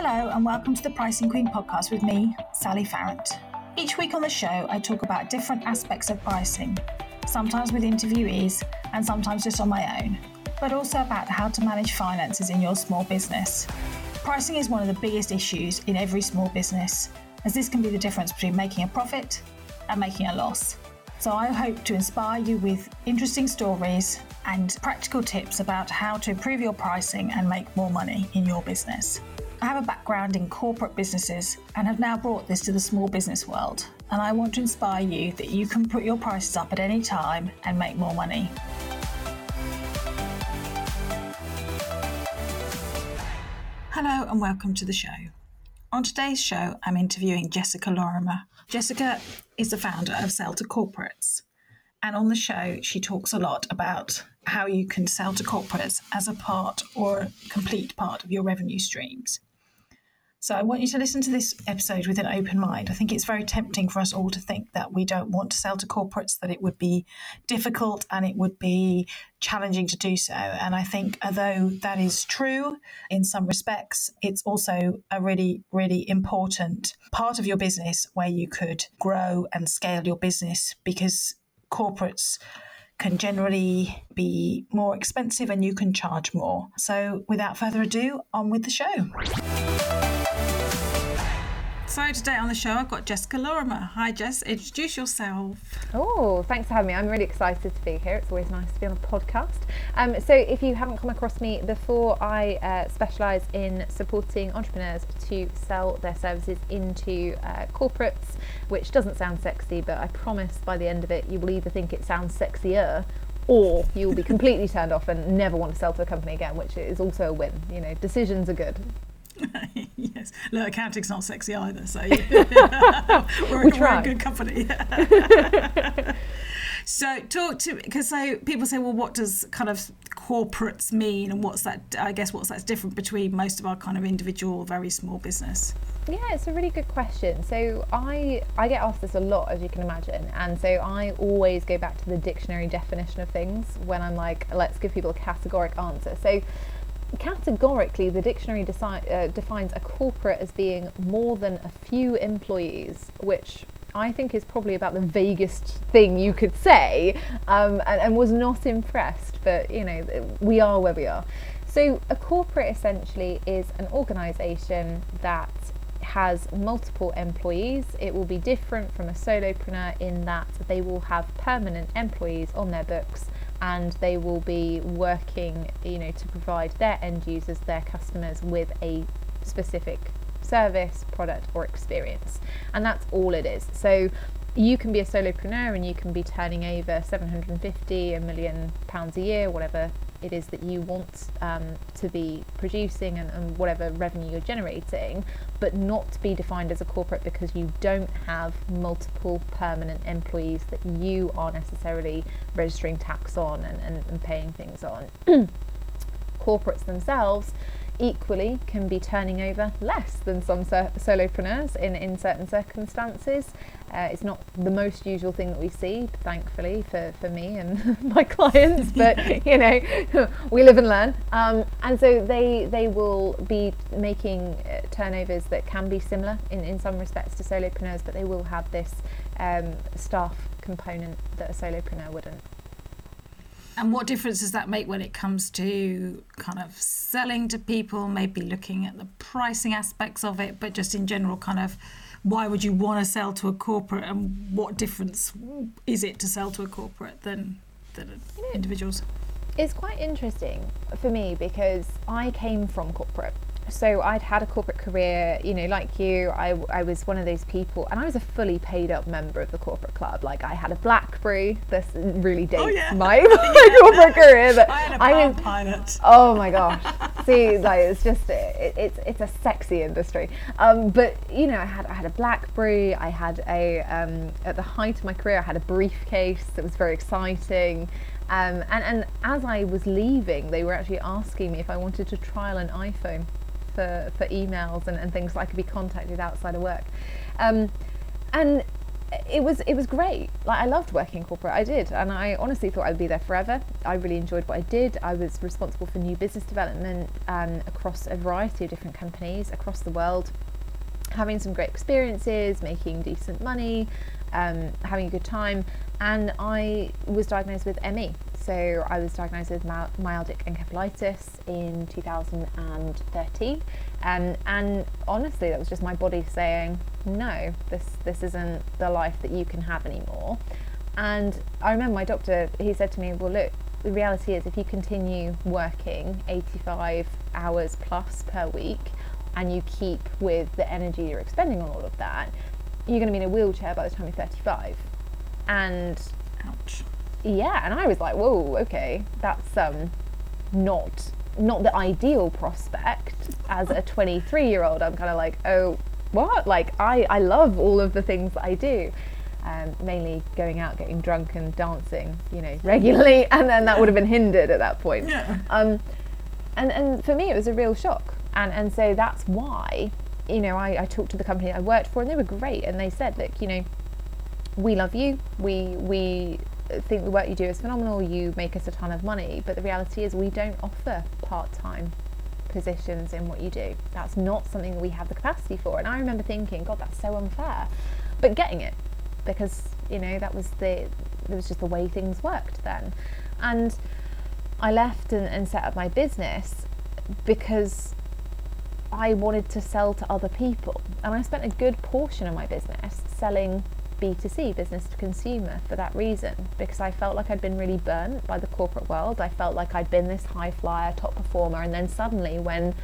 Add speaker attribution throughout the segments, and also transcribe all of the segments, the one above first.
Speaker 1: Hello, and welcome to the Pricing Queen podcast with me, Sally Farrant. Each week on the show, I talk about different aspects of pricing, sometimes with interviewees and sometimes just on my own, but also about how to manage finances in your small business. Pricing is one of the biggest issues in every small business, as this can be the difference between making a profit and making a loss. So I hope to inspire you with interesting stories and practical tips about how to improve your pricing and make more money in your business. I have a background in corporate businesses and have now brought this to the small business world. And I want to inspire you that you can put your prices up at any time and make more money. Hello and welcome to the show. On today's show, I'm interviewing Jessica Lorimer. Jessica is the founder of Sell to Corporates. And on the show, she talks a lot about how you can sell to corporates as a part or a complete part of your revenue streams. So I want you to listen to this episode with an open mind. I think it's very tempting for us all to think that we don't want to sell to corporates, that it would be difficult and it would be challenging to do so. And I think, although that is true in some respects, it's also a really, really important part of your business where you could grow and scale your business because corporates can generally be more expensive and you can charge more. So, without further ado, on with the show. So today on the show, I've got Jessica Lorimer. Hi, Jess. Introduce yourself.
Speaker 2: Oh, thanks for having me. I'm really excited to be here. It's always nice to be on a podcast. Um, so, if you haven't come across me before, I uh, specialise in supporting entrepreneurs to sell their services into uh, corporates, which doesn't sound sexy, but I promise by the end of it, you will either think it sounds sexier or you will be completely turned off and never want to sell to a company again, which is also a win. You know, decisions are good.
Speaker 1: yes. Look, accounting's not sexy either, so we're, we we're a good company. so talk to because so people say, well, what does kind of corporates mean, and what's that? I guess what's that's different between most of our kind of individual, very small business.
Speaker 2: Yeah, it's a really good question. So I I get asked this a lot, as you can imagine, and so I always go back to the dictionary definition of things when I'm like, let's give people a categoric answer. So categorically, the dictionary deci- uh, defines a corporate as being more than a few employees, which I think is probably about the vaguest thing you could say, um, and, and was not impressed. But you know, we are where we are. So, a corporate essentially is an organisation that has multiple employees. It will be different from a solopreneur in that they will have permanent employees on their books and they will be working you know to provide their end users their customers with a specific service product or experience. And that's all it is. So you can be a solopreneur and you can be turning over 750 a million pounds a year whatever it is that you want um, to be producing and, and, whatever revenue you're generating, but not be defined as a corporate because you don't have multiple permanent employees that you are necessarily registering tax on and, and, and paying things on. Corporates themselves equally can be turning over less than some solopreneurs in, in certain circumstances. Uh, it's not the most usual thing that we see, thankfully, for, for me and my clients, but you know, we live and learn. Um, and so they, they will be making uh, turnovers that can be similar in, in some respects to solopreneurs, but they will have this um, staff component that a solopreneur wouldn't.
Speaker 1: And what difference does that make when it comes to kind of selling to people, maybe looking at the pricing aspects of it, but just in general, kind of why would you want to sell to a corporate and what difference is it to sell to a corporate than, than hmm. individuals?
Speaker 2: It's quite interesting for me because I came from corporate so I'd had a corporate career, you know, like you, I, I was one of those people, and I was a fully paid up member of the corporate club. Like I had a BlackBerry. This really dates oh, yeah. my, my corporate career.
Speaker 1: But I had a I was, pilot.
Speaker 2: Oh my gosh! See, like it's just it, it's it's a sexy industry. Um, but you know, I had I had a BlackBerry. I had a um, at the height of my career, I had a briefcase that was very exciting. Um, and, and as I was leaving, they were actually asking me if I wanted to trial an iPhone for, for emails and, and things so I could be contacted outside of work. Um, and it was it was great. Like I loved working corporate. I did, and I honestly thought I'd be there forever. I really enjoyed what I did. I was responsible for new business development um, across a variety of different companies across the world, having some great experiences, making decent money, um, having a good time. And I was diagnosed with ME. So I was diagnosed with myalgic encephalitis in 2013. Um, and honestly, that was just my body saying, no, this, this isn't the life that you can have anymore. And I remember my doctor, he said to me, well, look, the reality is if you continue working 85 hours plus per week and you keep with the energy you're expending on all of that, you're going to be in a wheelchair by the time you're 35. And
Speaker 1: ouch.
Speaker 2: Yeah, and I was like, whoa, okay, that's um, not not the ideal prospect as a 23 year old. I'm kind of like, oh, what? Like, I, I love all of the things that I do. Um, mainly going out, getting drunk, and dancing, you know, regularly, and then that would have been hindered at that point.
Speaker 1: Yeah.
Speaker 2: Um, and and for me, it was a real shock, and and so that's why, you know, I, I talked to the company I worked for, and they were great, and they said, look, you know, we love you, we we think the work you do is phenomenal, you make us a ton of money, but the reality is we don't offer part time positions in what you do. That's not something that we have the capacity for. And I remember thinking, God, that's so unfair. But getting it because, you know, that was the it was just the way things worked then. And I left and, and set up my business because I wanted to sell to other people. And I spent a good portion of my business selling B2C, business to consumer, for that reason, because I felt like I'd been really burnt by the corporate world. I felt like I'd been this high flyer, top performer, and then suddenly, when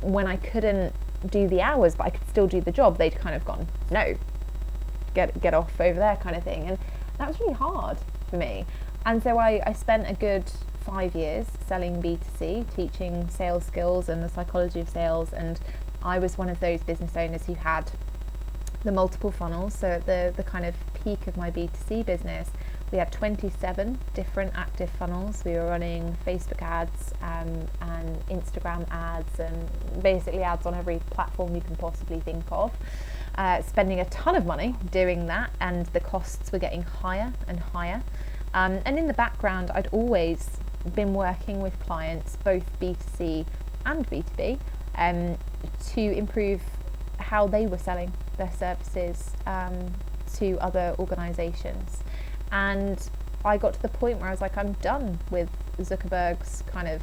Speaker 2: when I couldn't do the hours, but I could still do the job, they'd kind of gone, no, get get off over there, kind of thing, and that was really hard for me. And so I, I spent a good five years selling B2C, teaching sales skills and the psychology of sales, and I was one of those business owners who had the multiple funnels. So at the, the kind of peak of my B2C business, we had 27 different active funnels. We were running Facebook ads um, and Instagram ads and basically ads on every platform you can possibly think of. Uh, spending a ton of money doing that, and the costs were getting higher and higher. Um, and in the background, I'd always been working with clients, both B2C and B2B, um, to improve how they were selling their services um, to other organisations. And I got to the point where I was like, I'm done with Zuckerberg's kind of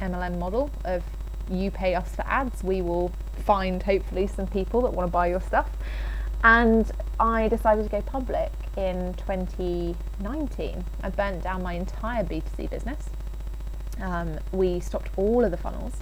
Speaker 2: MLM model of you pay us for ads, we will find hopefully some people that want to buy your stuff. And I decided to go public in 2019. I burnt down my entire B2C business. Um, we stopped all of the funnels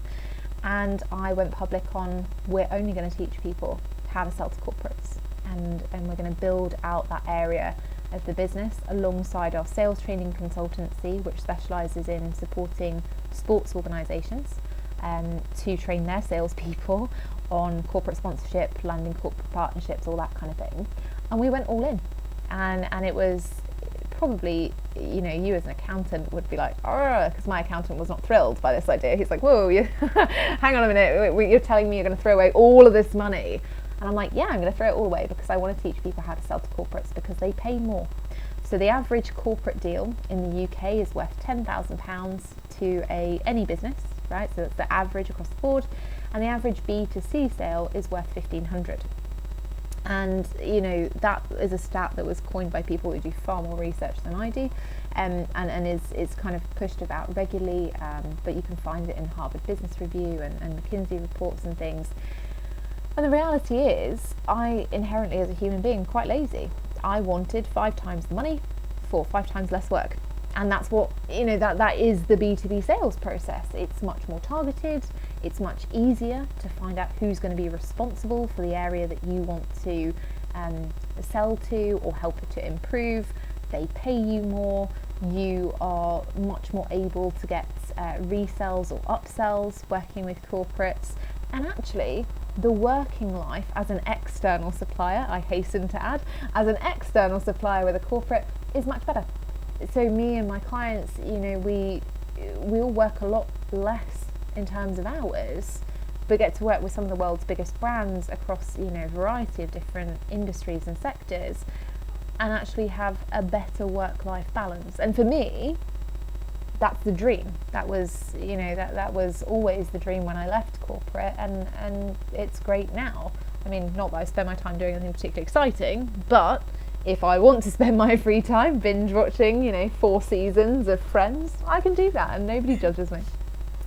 Speaker 2: and I went public on we're only going to teach people how to sell to corporates and, and we're going to build out that area of the business alongside our sales training consultancy which specialises in supporting sports organisations um, to train their salespeople on corporate sponsorship, landing corporate partnerships, all that kind of thing. And we went all in. And, and it was probably, you know, you as an accountant would be like, oh, because my accountant was not thrilled by this idea. He's like, whoa, hang on a minute, you're telling me you're going to throw away all of this money. And I'm like, yeah, I'm going to throw it all away because I want to teach people how to sell to corporates because they pay more. So the average corporate deal in the UK is worth £10,000 to a any business, right? So that's the average across the board. And the average B2C sale is worth 1500 and you know that is a stat that was coined by people who do far more research than I do, um, and and is is kind of pushed about regularly. Um, but you can find it in Harvard Business Review and, and McKinsey reports and things. And the reality is, I inherently, as a human being, quite lazy. I wanted five times the money for five times less work. And that's what you know that that is the b2b sales process. It's much more targeted. It's much easier to find out who's going to be responsible for the area that you want to um, sell to or help it to improve. They pay you more. You are much more able to get uh, resells or upsells working with corporates. And actually the working life as an external supplier i hasten to add as an external supplier with a corporate is much better. So me and my clients, you know, we we all work a lot less in terms of hours, but get to work with some of the world's biggest brands across you know a variety of different industries and sectors and actually have a better work life balance. And for me that's the dream. That was you know that that was always the dream when I left corporate and and it's great now. I mean not that I spend my time doing anything particularly exciting but if I want to spend my free time binge watching you know four seasons of friends I can do that and nobody judges me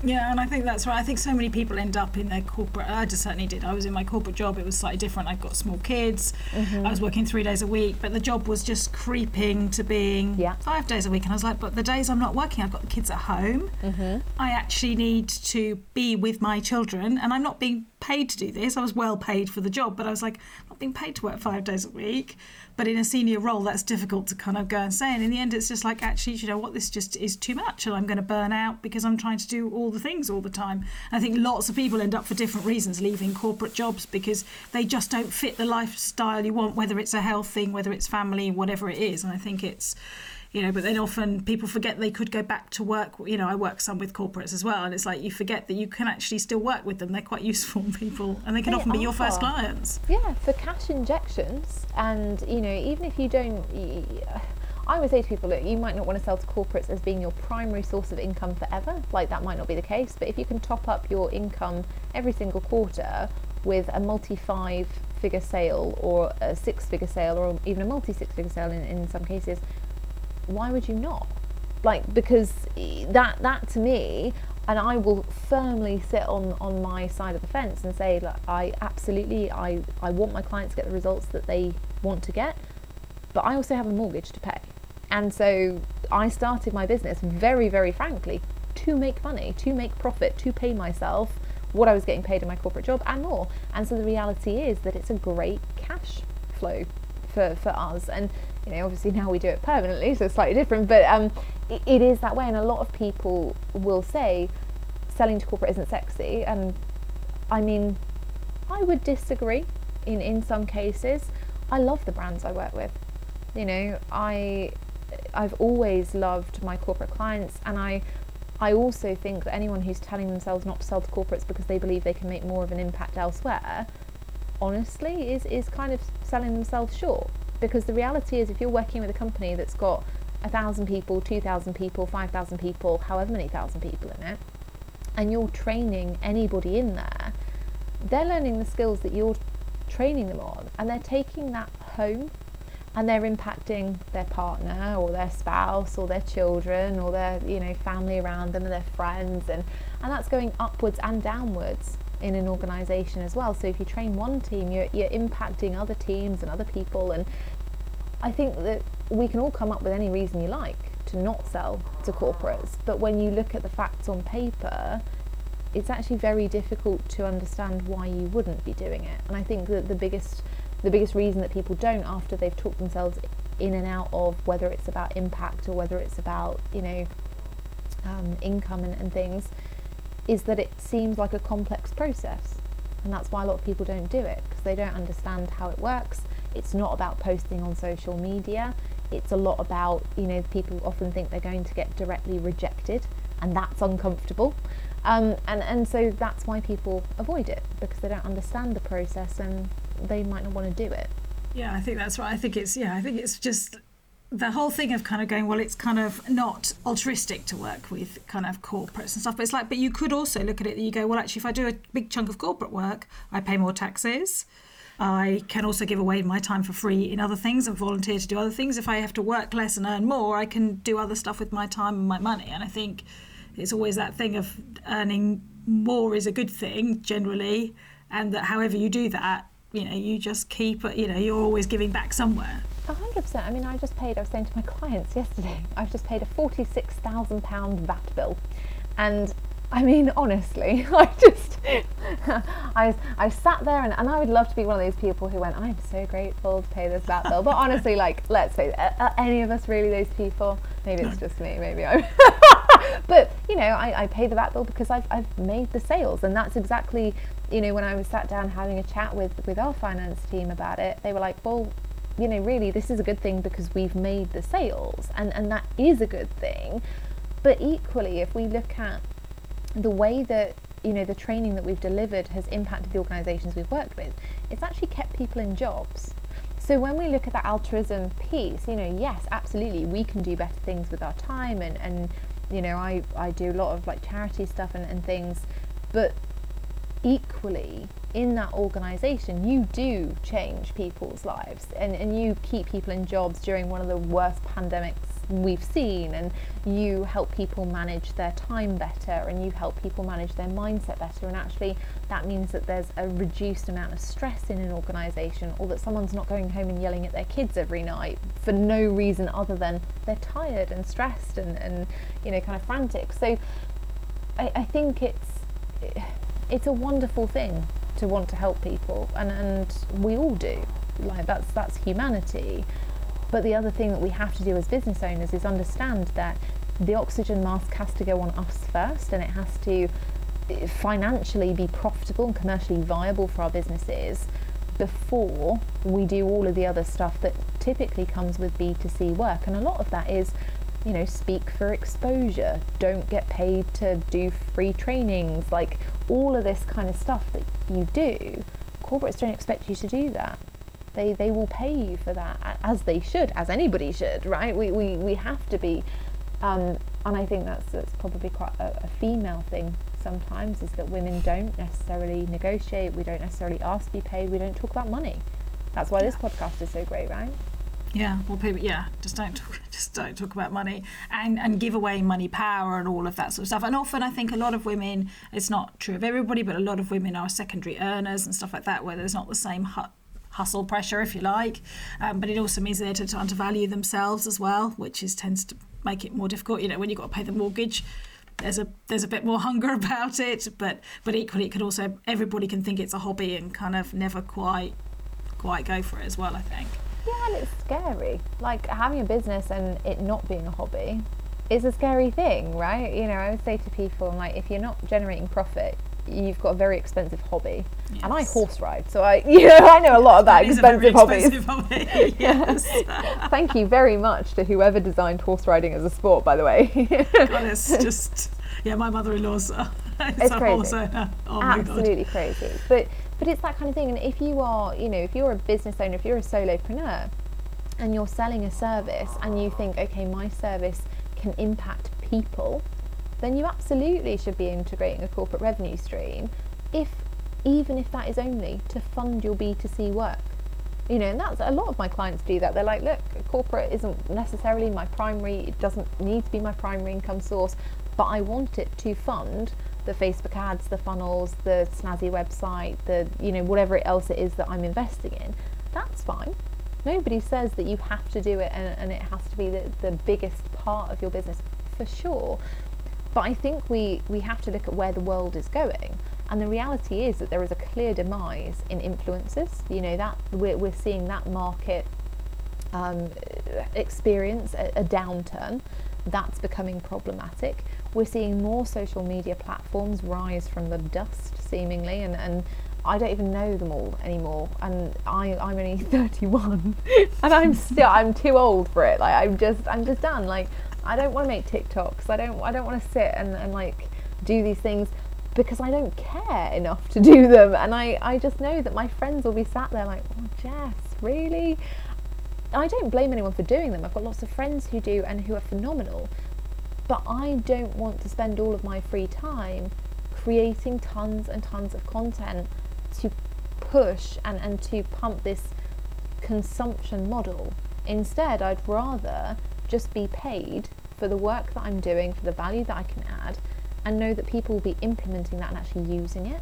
Speaker 1: yeah, and I think that's right. I think so many people end up in their corporate. I just certainly did. I was in my corporate job. It was slightly different. I've got small kids. Mm-hmm. I was working three days a week, but the job was just creeping to being yeah. five days a week. And I was like, but the days I'm not working, I've got the kids at home. Mm-hmm. I actually need to be with my children, and I'm not being paid to do this. I was well paid for the job, but I was like, I'm not being paid to work five days a week. But in a senior role, that's difficult to kind of go and say. And in the end, it's just like, actually, you know what, this just is too much, and I'm going to burn out because I'm trying to do all the things all the time. And I think lots of people end up for different reasons leaving corporate jobs because they just don't fit the lifestyle you want, whether it's a health thing, whether it's family, whatever it is. And I think it's you know but then often people forget they could go back to work you know i work some with corporates as well and it's like you forget that you can actually still work with them. They're quite useful people and they can they often be your first clients.
Speaker 2: Yeah for cash injections and you know even if you don't I would say to people, look, you might not want to sell to corporates as being your primary source of income forever. Like that might not be the case, but if you can top up your income every single quarter with a multi five figure sale or a six figure sale or even a multi six figure sale in, in some cases, why would you not? Like because that that to me, and I will firmly sit on on my side of the fence and say, like, I absolutely I I want my clients to get the results that they want to get, but I also have a mortgage to pay, and so I started my business very very frankly to make money, to make profit, to pay myself what I was getting paid in my corporate job and more. And so the reality is that it's a great cash flow for, for us. And you know, obviously now we do it permanently, so it's slightly different, but um, it, it is that way. And a lot of people will say selling to corporate isn't sexy. And I mean, I would disagree in, in some cases. I love the brands I work with. You know, I I've always loved my corporate clients and I I also think that anyone who's telling themselves not to sell to corporates because they believe they can make more of an impact elsewhere, honestly, is, is kind of selling themselves short. Because the reality is, if you're working with a company that's got a thousand people, two thousand people, five thousand people, however many thousand people in it, and you're training anybody in there, they're learning the skills that you're training them on, and they're taking that home and they're impacting their partner or their spouse or their children or their you know family around them and their friends and and that's going upwards and downwards in an organization as well. So if you train one team, you're, you're impacting other teams and other people. And I think that we can all come up with any reason you like to not sell to corporates. But when you look at the facts on paper, it's actually very difficult to understand why you wouldn't be doing it. And I think that the biggest the biggest reason that people don't after they've talked themselves in and out of whether it's about impact or whether it's about you know um, income and, and things is that it seems like a complex process. And that's why a lot of people don't do it because they don't understand how it works. It's not about posting on social media. It's a lot about, you know, people often think they're going to get directly rejected and that's uncomfortable. Um, and, and so that's why people avoid it because they don't understand the process and they might not want to do it.
Speaker 1: Yeah, I think that's right. I think it's, yeah, I think it's just the whole thing of kind of going, well, it's kind of not altruistic to work with kind of corporates and stuff. But it's like, but you could also look at it that you go, well, actually, if I do a big chunk of corporate work, I pay more taxes. I can also give away my time for free in other things and volunteer to do other things. If I have to work less and earn more, I can do other stuff with my time and my money. And I think it's always that thing of earning more is a good thing generally, and that however you do that, you know, you just keep, you know, you're always giving back somewhere
Speaker 2: hundred percent. I mean, I just paid. I was saying to my clients yesterday, I've just paid a forty-six thousand pound VAT bill, and I mean, honestly, I just, I, I sat there and, and I would love to be one of those people who went, I'm so grateful to pay this VAT bill. But honestly, like, let's face it, are any of us really those people? Maybe it's just me, maybe I'm. but, you know, I, I pay the VAT bill because I've, I've made the sales. And that's exactly, you know, when I was sat down having a chat with, with our finance team about it, they were like, well, you know, really, this is a good thing because we've made the sales, and, and that is a good thing. But equally, if we look at the way that you know the training that we've delivered has impacted the organisations we've worked with, it's actually kept people in jobs. So when we look at that altruism piece, you know, yes, absolutely, we can do better things with our time and, and you know, I, I do a lot of like charity stuff and, and things, but equally in that organization you do change people's lives and, and you keep people in jobs during one of the worst pandemics we've seen and you help people manage their time better and you help people manage their mindset better. And actually that means that there's a reduced amount of stress in an organization or that someone's not going home and yelling at their kids every night for no reason other than they're tired and stressed and, and you know kind of frantic. So I, I think it's it's a wonderful thing to want to help people and, and we all do like that's that's humanity but the other thing that we have to do as business owners is understand that the oxygen mask has to go on us first and it has to eh, financially be profitable and commercially viable for our businesses before we do all of the other stuff that typically comes with B2C work. And a lot of that is, you know, speak for exposure, don't get paid to do free trainings, like all of this kind of stuff that you do. Corporates don't expect you to do that. They they will pay you for that as they should as anybody should right? We we, we have to be um, and I think that's that's probably quite a, a, female thing sometimes is that women don't necessarily negotiate. We don't necessarily ask to be paid. We don't talk about money. That's why yeah. this podcast is so great right
Speaker 1: yeah, well, people, yeah, just don't talk, just don't talk about money and and give away money power and all of that sort of stuff. And often, I think a lot of women, it's not true of everybody, but a lot of women are secondary earners and stuff like that, where there's not the same hustle pressure, if you like. Um, but it also means they're to undervalue themselves as well, which is tends to make it more difficult. You know, when you've got to pay the mortgage, there's a there's a bit more hunger about it. But but equally, it could also everybody can think it's a hobby and kind of never quite quite go for it as well. I think.
Speaker 2: Yeah, and it's scary. Like having a business and it not being a hobby is a scary thing, right? You know, I would say to people, like, if you're not generating profit, you've got a very expensive hobby. Yes. And I horse ride, so I you know I know a lot about expensive hobbies. Expensive hobby. yes. Thank you very much to whoever designed horse riding as a sport, by the way.
Speaker 1: God, it's just yeah, my mother-in-law's uh, it's crazy. Oh
Speaker 2: Absolutely crazy. But but it's that kind of thing. And if you are, you know, if you're a business owner, if you're a solopreneur, and you're selling a service, and you think, okay, my service can impact people then you absolutely should be integrating a corporate revenue stream if even if that is only to fund your B2C work. You know, and that's a lot of my clients do that. They're like, look, corporate isn't necessarily my primary, it doesn't need to be my primary income source, but I want it to fund the Facebook ads, the funnels, the snazzy website, the you know, whatever else it is that I'm investing in. That's fine. Nobody says that you have to do it and, and it has to be the, the biggest part of your business for sure. But I think we, we have to look at where the world is going. And the reality is that there is a clear demise in influencers. You know, that we're, we're seeing that market um, experience a, a downturn. That's becoming problematic. We're seeing more social media platforms rise from the dust, seemingly, and, and I don't even know them all anymore. And I, I'm only 31, and I'm still I'm too old for it. Like I'm just I'm just done. Like I don't want to make TikToks. I don't I don't want to sit and, and like do these things because I don't care enough to do them. And I, I just know that my friends will be sat there like, oh, Jess, really? I don't blame anyone for doing them. I've got lots of friends who do and who are phenomenal. But I don't want to spend all of my free time creating tons and tons of content to push and, and to pump this consumption model. Instead, I'd rather just be paid for the work that I'm doing, for the value that I can add, and know that people will be implementing that and actually using it.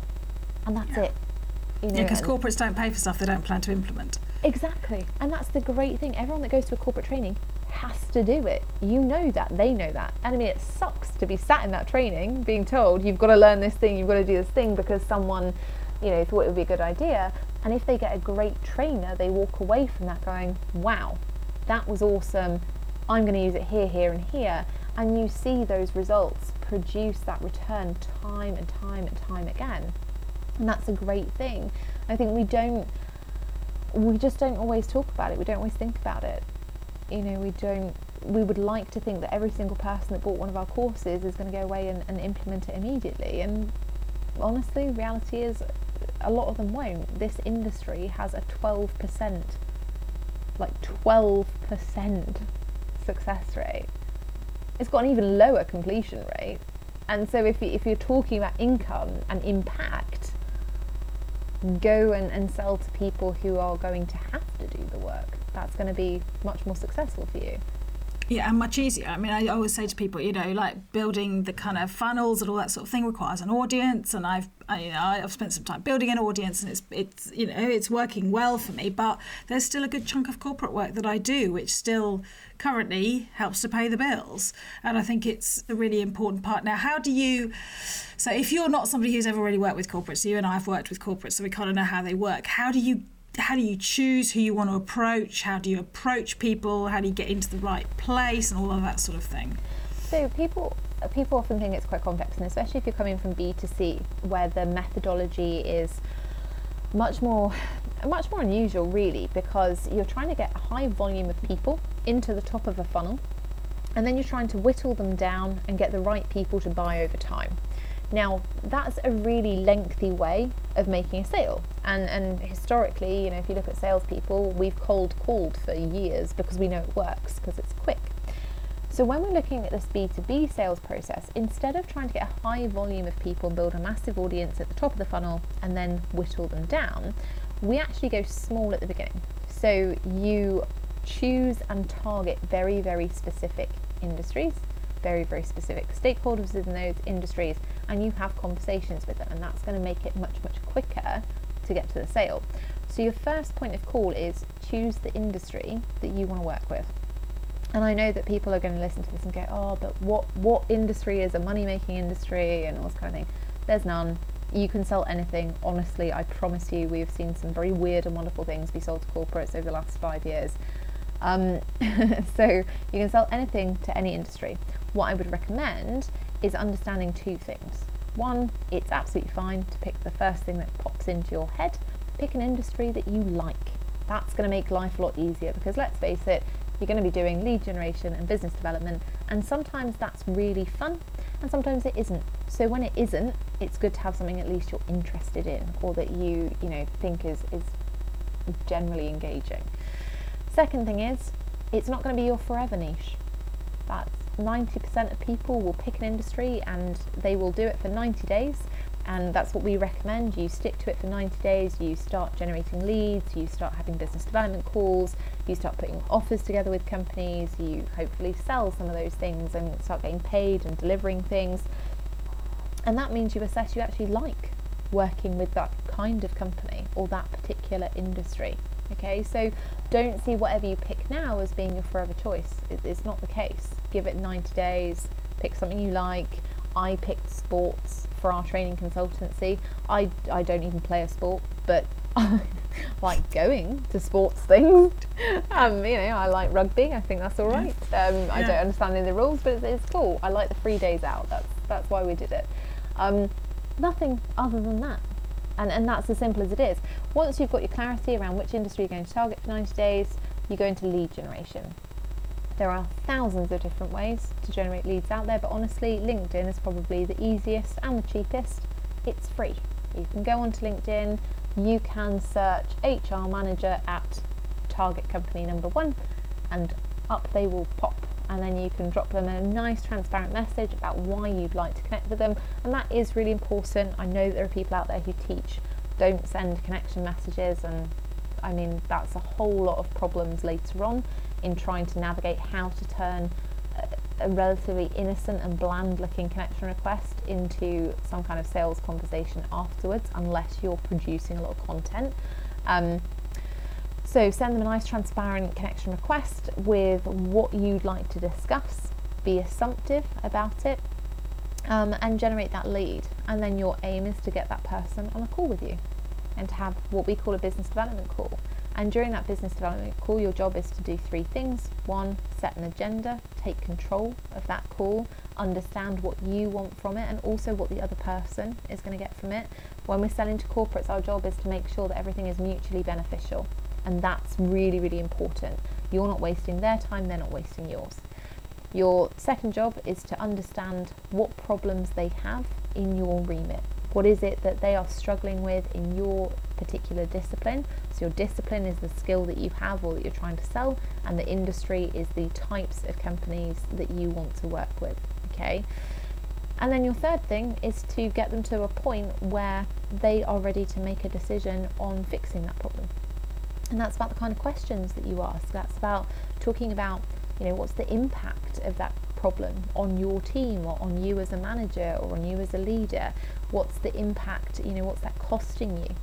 Speaker 2: And that's yeah. it.
Speaker 1: You know, yeah, because corporates don't pay for stuff they don't plan to implement.
Speaker 2: Exactly. And that's the great thing. Everyone that goes to a corporate training has to do it. You know that. They know that. And I mean, it sucks to be sat in that training being told you've got to learn this thing, you've got to do this thing because someone, you know, thought it would be a good idea. And if they get a great trainer, they walk away from that going, wow, that was awesome. I'm going to use it here, here, and here. And you see those results produce that return time and time and time again. And that's a great thing. I think we don't, we just don't always talk about it. We don't always think about it. You know, we don't, we would like to think that every single person that bought one of our courses is going to go away and, and implement it immediately. And honestly, reality is a lot of them won't. This industry has a 12%, like 12% success rate. It's got an even lower completion rate. And so if, if you're talking about income and impact, go and, and sell to people who are going to have to do the work. That's going to be much more successful for you.
Speaker 1: Yeah, and much easier. I mean, I always say to people, you know, like building the kind of funnels and all that sort of thing requires an audience, and I've, I, you know, I've spent some time building an audience, and it's, it's, you know, it's working well for me. But there's still a good chunk of corporate work that I do, which still currently helps to pay the bills, and I think it's a really important part. Now, how do you? So, if you're not somebody who's ever really worked with corporates, you and I have worked with corporates, so we kind of know how they work. How do you how do you choose who you want to approach? How do you approach people? How do you get into the right place and all of that sort of thing?
Speaker 2: So people people often think it's quite complex, and especially if you're coming from B to C, where the methodology is much more much more unusual really because you're trying to get a high volume of people into the top of a funnel and then you're trying to whittle them down and get the right people to buy over time now, that's a really lengthy way of making a sale. And, and historically, you know, if you look at salespeople, we've cold called for years because we know it works, because it's quick. So when we're looking at this B2B sales process, instead of trying to get a high volume of people and build a massive audience at the top of the funnel and then whittle them down, we actually go small at the beginning. So you choose and target very, very specific industries, very, very specific stakeholders in those industries, and you have conversations with them, and that's going to make it much, much quicker to get to the sale. So, your first point of call is choose the industry that you want to work with. And I know that people are going to listen to this and go, oh, but what, what industry is a money making industry and all this kind of thing? There's none. You can sell anything. Honestly, I promise you, we've seen some very weird and wonderful things be sold to corporates over the last five years. Um, so you can sell anything to any industry. What I would recommend is understanding two things. One, it's absolutely fine to pick the first thing that pops into your head. Pick an industry that you like. That's going to make life a lot easier because let's face it, you're going to be doing lead generation and business development, and sometimes that's really fun, and sometimes it isn't. So when it isn't, it's good to have something at least you're interested in or that you you know think is is generally engaging. Second thing is, it's not going to be your forever niche. That's 90% of people will pick an industry and they will do it for 90 days. And that's what we recommend. You stick to it for 90 days. You start generating leads. You start having business development calls. You start putting offers together with companies. You hopefully sell some of those things and start getting paid and delivering things. And that means you assess you actually like working with that kind of company or that particular industry. Okay? So don't see whatever you pick now as being your forever choice. It's not the case give it 90 days, pick something you like. I picked sports for our training consultancy. I, I don't even play a sport, but I like going to sports things. Um, you know, I like rugby. I think that's all right. Um, yeah. I don't understand any of the rules, but it's, it's, cool. I like the three days out. That's that's why we did it. Um, nothing other than that. And, and that's as simple as it is. Once you've got your clarity around which industry you're going to target for 90 days, you go into lead generation. There are thousands of different ways to generate leads out there, but honestly, LinkedIn is probably the easiest and the cheapest. It's free. You can go onto LinkedIn, you can search HR manager at target company number one, and up they will pop. And then you can drop them a nice transparent message about why you'd like to connect with them. And that is really important. I know there are people out there who teach don't send connection messages, and I mean, that's a whole lot of problems later on in trying to navigate how to turn a, relatively innocent and bland looking connection request into some kind of sales conversation afterwards, unless you're producing a lot of content. Um, so send them a nice transparent connection request with what you'd like to discuss. Be assumptive about it um, and generate that lead. And then your aim is to get that person on a call with you and to have what we call a business development call. And during that business development call, your job is to do three things. One, set an agenda, take control of that call, understand what you want from it, and also what the other person is going to get from it. When we're selling to corporates, our job is to make sure that everything is mutually beneficial. And that's really, really important. You're not wasting their time, they're not wasting yours. Your second job is to understand what problems they have in your remit What is it that they are struggling with in your particular discipline? So, your discipline is the skill that you have or that you're trying to sell, and the industry is the types of companies that you want to work with. Okay. And then your third thing is to get them to a point where they are ready to make a decision on fixing that problem. And that's about the kind of questions that you ask. That's about talking about, you know, what's the impact of that problem on your team or on you as a manager or on you as a leader? What's the impact, you know, what's that costing you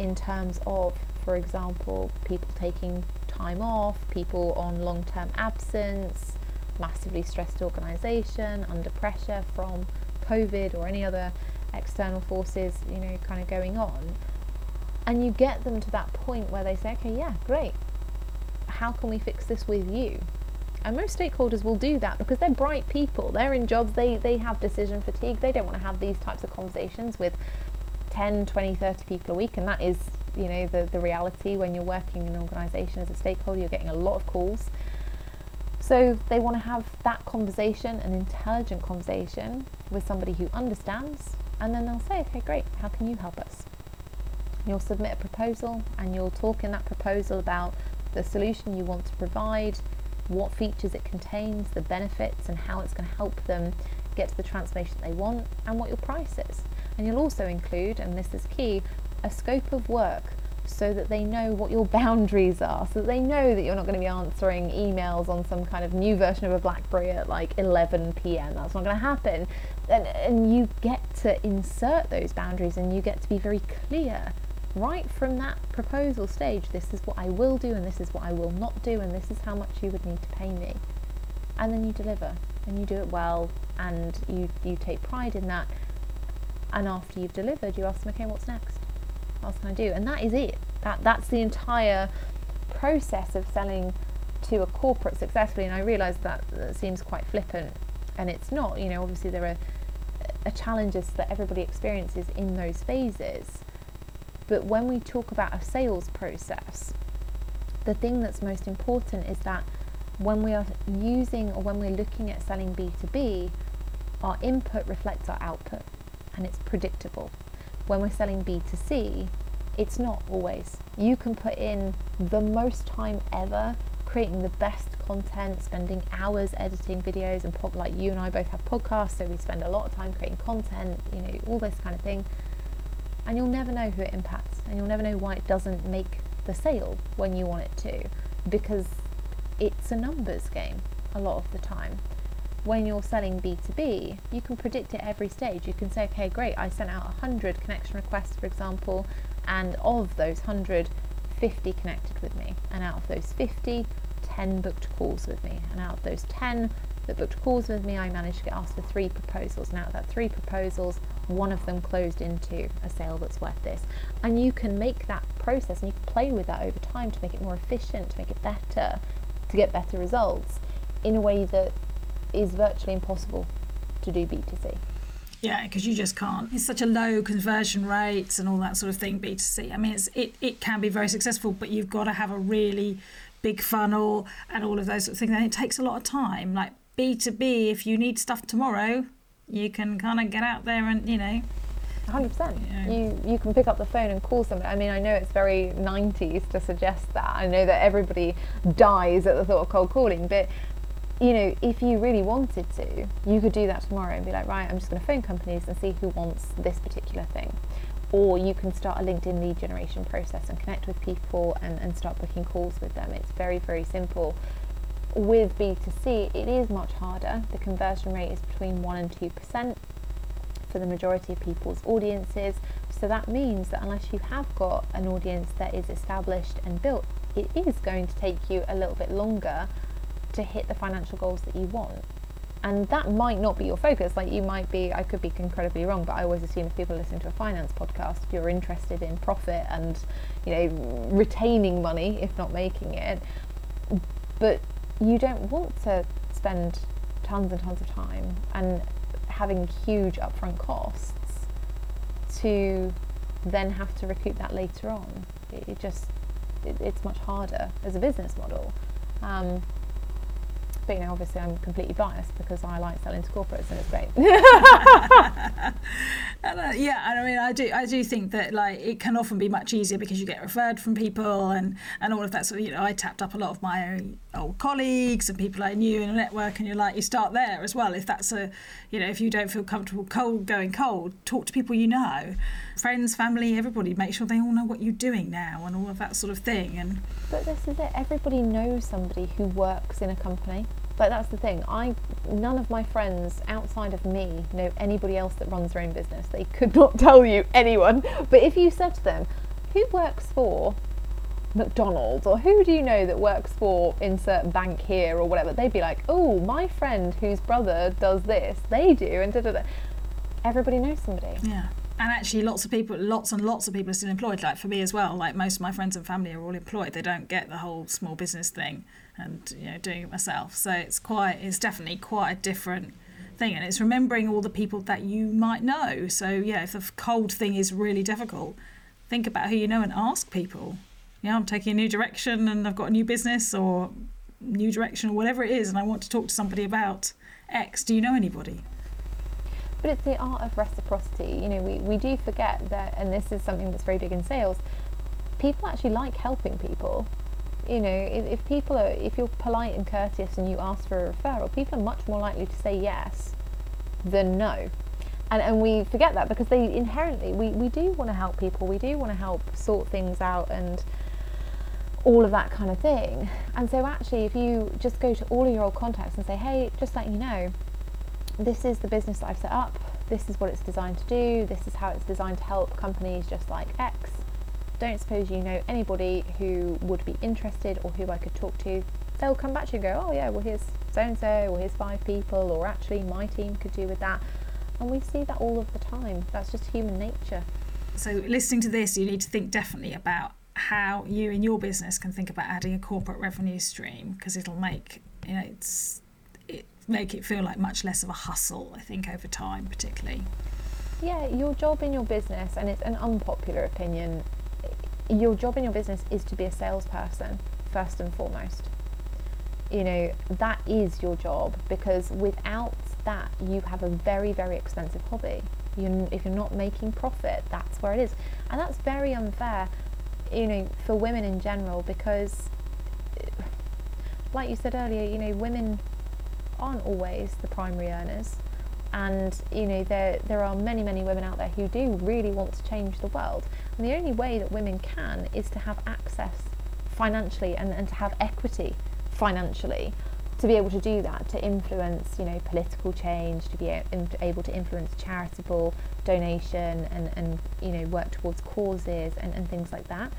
Speaker 2: in terms of, for example, people taking time off, people on long term absence, massively stressed organisation, under pressure from COVID or any other external forces, you know, kind of going on. And you get them to that point where they say, okay, yeah, great. How can we fix this with you? And most stakeholders will do that because they're bright people. They're in jobs, they, they have decision fatigue. They don't want to have these types of conversations with 10, 20, 30 people a week. And that is, you know, the, the reality when you're working in an organisation as a stakeholder, you're getting a lot of calls. So they want to have that conversation, an intelligent conversation with somebody who understands, and then they'll say, okay, great, how can you help us? You'll submit a proposal and you'll talk in that proposal about the solution you want to provide, what features it contains, the benefits, and how it's going to help them get to the transformation they want, and what your price is. And you'll also include, and this is key, a scope of work so that they know what your boundaries are, so that they know that you're not going to be answering emails on some kind of new version of a Blackberry at like 11 pm. That's not going to happen. And, and you get to insert those boundaries and you get to be very clear right from that proposal stage this is what I will do and this is what I will not do and this is how much you would need to pay me. And then you deliver and you do it well and you, you take pride in that. And after you've delivered, you ask them, okay, what's next? What else can I do? And that is it. That that's the entire process of selling to a corporate successfully. And I realise that, that seems quite flippant, and it's not. You know, obviously there are uh, challenges that everybody experiences in those phases. But when we talk about a sales process, the thing that's most important is that when we are using or when we're looking at selling B2B, our input reflects our output and it's predictable. When we're selling B2C, it's not always. You can put in the most time ever creating the best content, spending hours editing videos and pop like you and I both have podcasts, so we spend a lot of time creating content, you know, all this kind of thing. And you'll never know who it impacts, and you'll never know why it doesn't make the sale when you want it to, because it's a numbers game a lot of the time. When you're selling B2B, you can predict it every stage. You can say, okay, great, I sent out 100 connection requests, for example, and of those 100, 50 connected with me. And out of those 50, 10 booked calls with me. And out of those 10 that booked calls with me, I managed to get asked for three proposals. And out of that three proposals, one of them closed into a sale that's worth this. And you can make that process and you can play with that over time to make it more efficient, to make it better, to get better results in a way that is virtually impossible to do B2C.
Speaker 1: Yeah, because you just can't. It's such a low conversion rates and all that sort of thing. B two C. I mean, it's it it can be very successful, but you've got to have a really big funnel and all of those sort of things, and it takes a lot of time. Like B two B, if you need stuff tomorrow, you can kind of get out there and you know.
Speaker 2: 100%. Yeah. You you can pick up the phone and call somebody. I mean, I know it's very 90s to suggest that. I know that everybody dies at the thought of cold calling, but you know, if you really wanted to, you could do that tomorrow and be like, right, I'm just going to phone companies and see who wants this particular thing. Or you can start a LinkedIn lead generation process and connect with people and, and start booking calls with them. It's very, very simple. With B2C, it is much harder. The conversion rate is between 1% and 2% for the majority of people's audiences. So that means that unless you have got an audience that is established and built, it is going to take you a little bit longer to hit the financial goals that you want. And that might not be your focus. Like you might be, I could be incredibly wrong, but I always assume if people listen to a finance podcast, you're interested in profit and, you know, retaining money, if not making it. But you don't want to spend tons and tons of time and having huge upfront costs to then have to recoup that later on. It, just, it, it's much harder as a business model. Um, know, obviously I'm completely biased because I like selling to corporates and it's great.
Speaker 1: And, uh, yeah, and I mean, I do, I do think that like it can often be much easier because you get referred from people and and all of that. So you know, I tapped up a lot of my old colleagues and people I knew in a network, and you're like, you start there as well. If that's a, you know, if you don't feel comfortable cold going cold, talk to people you know, friends, family, everybody. Make sure they all know what you're doing now and all of that sort of thing. And
Speaker 2: But this is it. Everybody knows somebody who works in a company. Like that's the thing. I none of my friends outside of me know anybody else that runs their own business. They could not tell you anyone. But if you said to them, "Who works for McDonald's or who do you know that works for insert bank here or whatever?" They'd be like, "Oh, my friend whose brother does this. They do." And da da da. Everybody knows somebody.
Speaker 1: Yeah. And actually, lots of people, lots and lots of people are still employed. Like for me as well, like most of my friends and family are all employed. They don't get the whole small business thing and, you know, doing it myself. So it's quite, it's definitely quite a different thing. And it's remembering all the people that you might know. So, yeah, if the cold thing is really difficult, think about who you know and ask people. Yeah, I'm taking a new direction and I've got a new business or new direction or whatever it is, and I want to talk to somebody about X. Do you know anybody?
Speaker 2: But it's the art of reciprocity. You know, we, we do forget that, and this is something that's very big in sales. People actually like helping people. You know, if, if people are, if you're polite and courteous and you ask for a referral, people are much more likely to say yes than no. And, and we forget that because they inherently, we, we do want to help people, we do want to help sort things out and all of that kind of thing. And so, actually, if you just go to all of your old contacts and say, hey, just letting you know, this is the business that I've set up, this is what it's designed to do, this is how it's designed to help companies just like X. Don't suppose you know anybody who would be interested or who I could talk to. They'll come back to you and go, oh, yeah, well, here's so and so, or here's five people, or actually, my team could do with that. And we see that all of the time. That's just human nature.
Speaker 1: So, listening to this, you need to think definitely about how you in your business can think about adding a corporate revenue stream because it'll make you know it's it make it feel like much less of a hustle. I think over time, particularly.
Speaker 2: Yeah, your job in your business, and it's an unpopular opinion, your job in your business is to be a salesperson first and foremost. You know, that is your job because without that, you have a very, very expensive hobby. You, if you're not making profit, that's where it is. And that's very unfair, you know, for women in general because, like you said earlier, you know, women aren't always the primary earners. And you know there there are many many women out there who do really want to change the world. And the only way that women can is to have access financially and, and to have equity financially to be able to do that to influence you know political change to be able to influence charitable donation and, and you know work towards causes and, and things like that.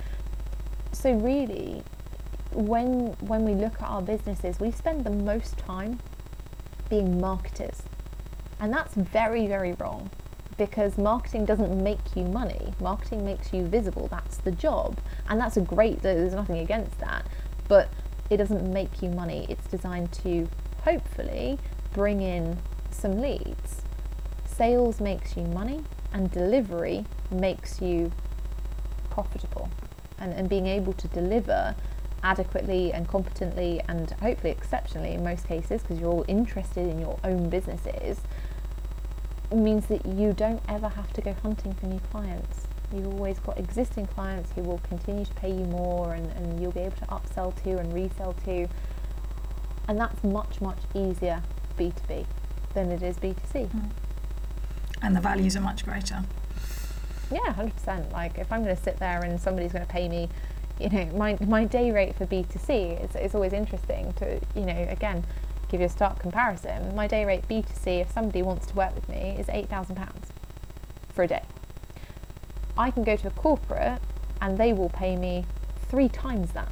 Speaker 2: So really when when we look at our businesses we spend the most time being marketers and that's very, very wrong because marketing doesn't make you money. Marketing makes you visible. That's the job. And that's a great, there's nothing against that. But it doesn't make you money. It's designed to hopefully bring in some leads. Sales makes you money and delivery makes you profitable. And, and being able to deliver adequately and competently and hopefully exceptionally in most cases because you're all interested in your own businesses means that you don't ever have to go hunting for new clients. You've always got existing clients who will continue to pay you more and, and you'll be able to upsell to and resell to. And that's much, much easier B2B than it is B2C. Mm.
Speaker 1: And the values are much greater.
Speaker 2: Yeah, 100%. Like if I'm going to sit there and somebody's going to pay me, you know, my, my day rate for B2C is, is always interesting to, you know, again, give you a stark comparison, my day rate B2C, if somebody wants to work with me, is £8,000 for a day. I can go to a corporate and they will pay me three times that.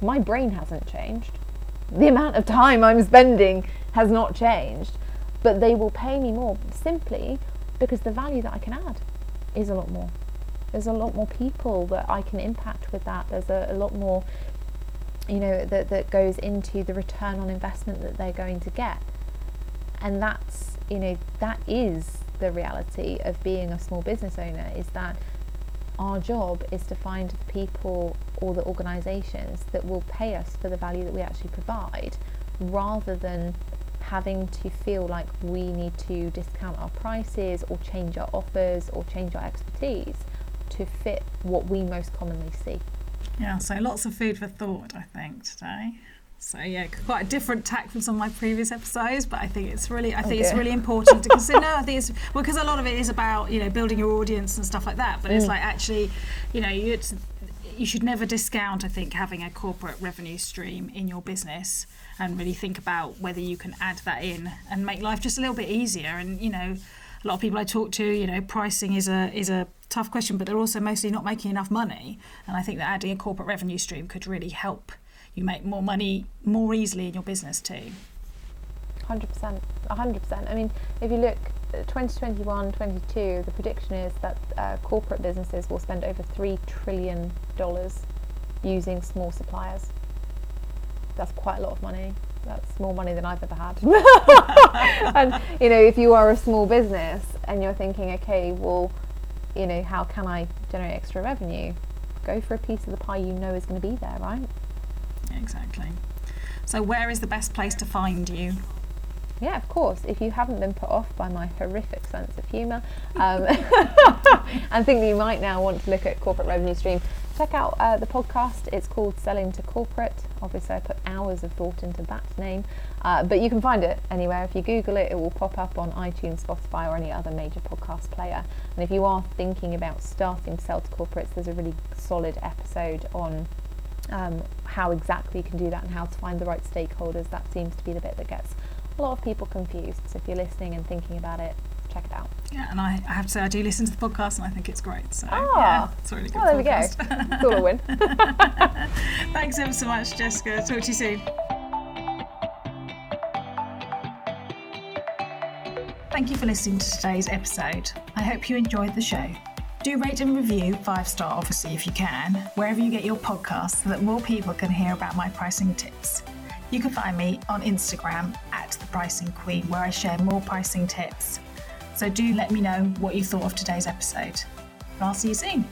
Speaker 2: My brain hasn't changed. The amount of time I'm spending has not changed, but they will pay me more simply because the value that I can add is a lot more. There's a lot more people that I can impact with that. There's a, a lot more you know that, that goes into the return on investment that they're going to get and that's you know that is the reality of being a small business owner is that our job is to find the people or the organisations that will pay us for the value that we actually provide rather than having to feel like we need to discount our prices or change our offers or change our expertise to fit what we most commonly see.
Speaker 1: Yeah, so lots of food for thought, I think, today. So yeah, quite a different tack from some of my previous episodes, but I think it's really, I think okay. it's really important to consider. no, I think it's well, because a lot of it is about you know building your audience and stuff like that. But mm. it's like actually, you know, you you should never discount. I think having a corporate revenue stream in your business and really think about whether you can add that in and make life just a little bit easier. And you know, a lot of people I talk to, you know, pricing is a is a tough question, but they're also mostly not making enough money. And I think that adding a corporate revenue stream could really help you make more money more easily in your business too.
Speaker 2: 100%. 100%. I mean, if you look 2021 22, the prediction is that uh, corporate businesses will spend over $3 trillion using small suppliers. That's quite a lot of money. That's more money than I've ever had. and, you know, if you are a small business and you're thinking, okay, well, you know, how can I generate extra revenue? Go for a piece of the pie you know is going to be there, right?
Speaker 1: exactly. So, where is the best place to find you?
Speaker 2: Yeah, of course. If you haven't been put off by my horrific sense of humour um, and think that you might now want to look at corporate revenue stream, check out uh, the podcast. It's called Selling to Corporate. Obviously, I put hours of thought into that name, uh, but you can find it anywhere. If you Google it, it will pop up on iTunes, Spotify, or any other major podcast player. And if you are thinking about starting to sell to corporates, there's a really solid episode on um, how exactly you can do that and how to find the right stakeholders. That seems to be the bit that gets a lot of people confused. So if you're listening and thinking about it, check it out.
Speaker 1: Yeah, and I, I have to say I do listen to the podcast and I think it's great. So ah, yeah, it's really good.
Speaker 2: Well, there podcast. we go. It's all a win.
Speaker 1: Thanks ever so much, Jessica. Talk to you soon. Thank you for listening to today's episode. I hope you enjoyed the show. Do rate and review, five star obviously if you can, wherever you get your podcasts so that more people can hear about my pricing tips. You can find me on Instagram at the Pricing Queen, where I share more pricing tips. So do let me know what you thought of today's episode. I'll see you soon.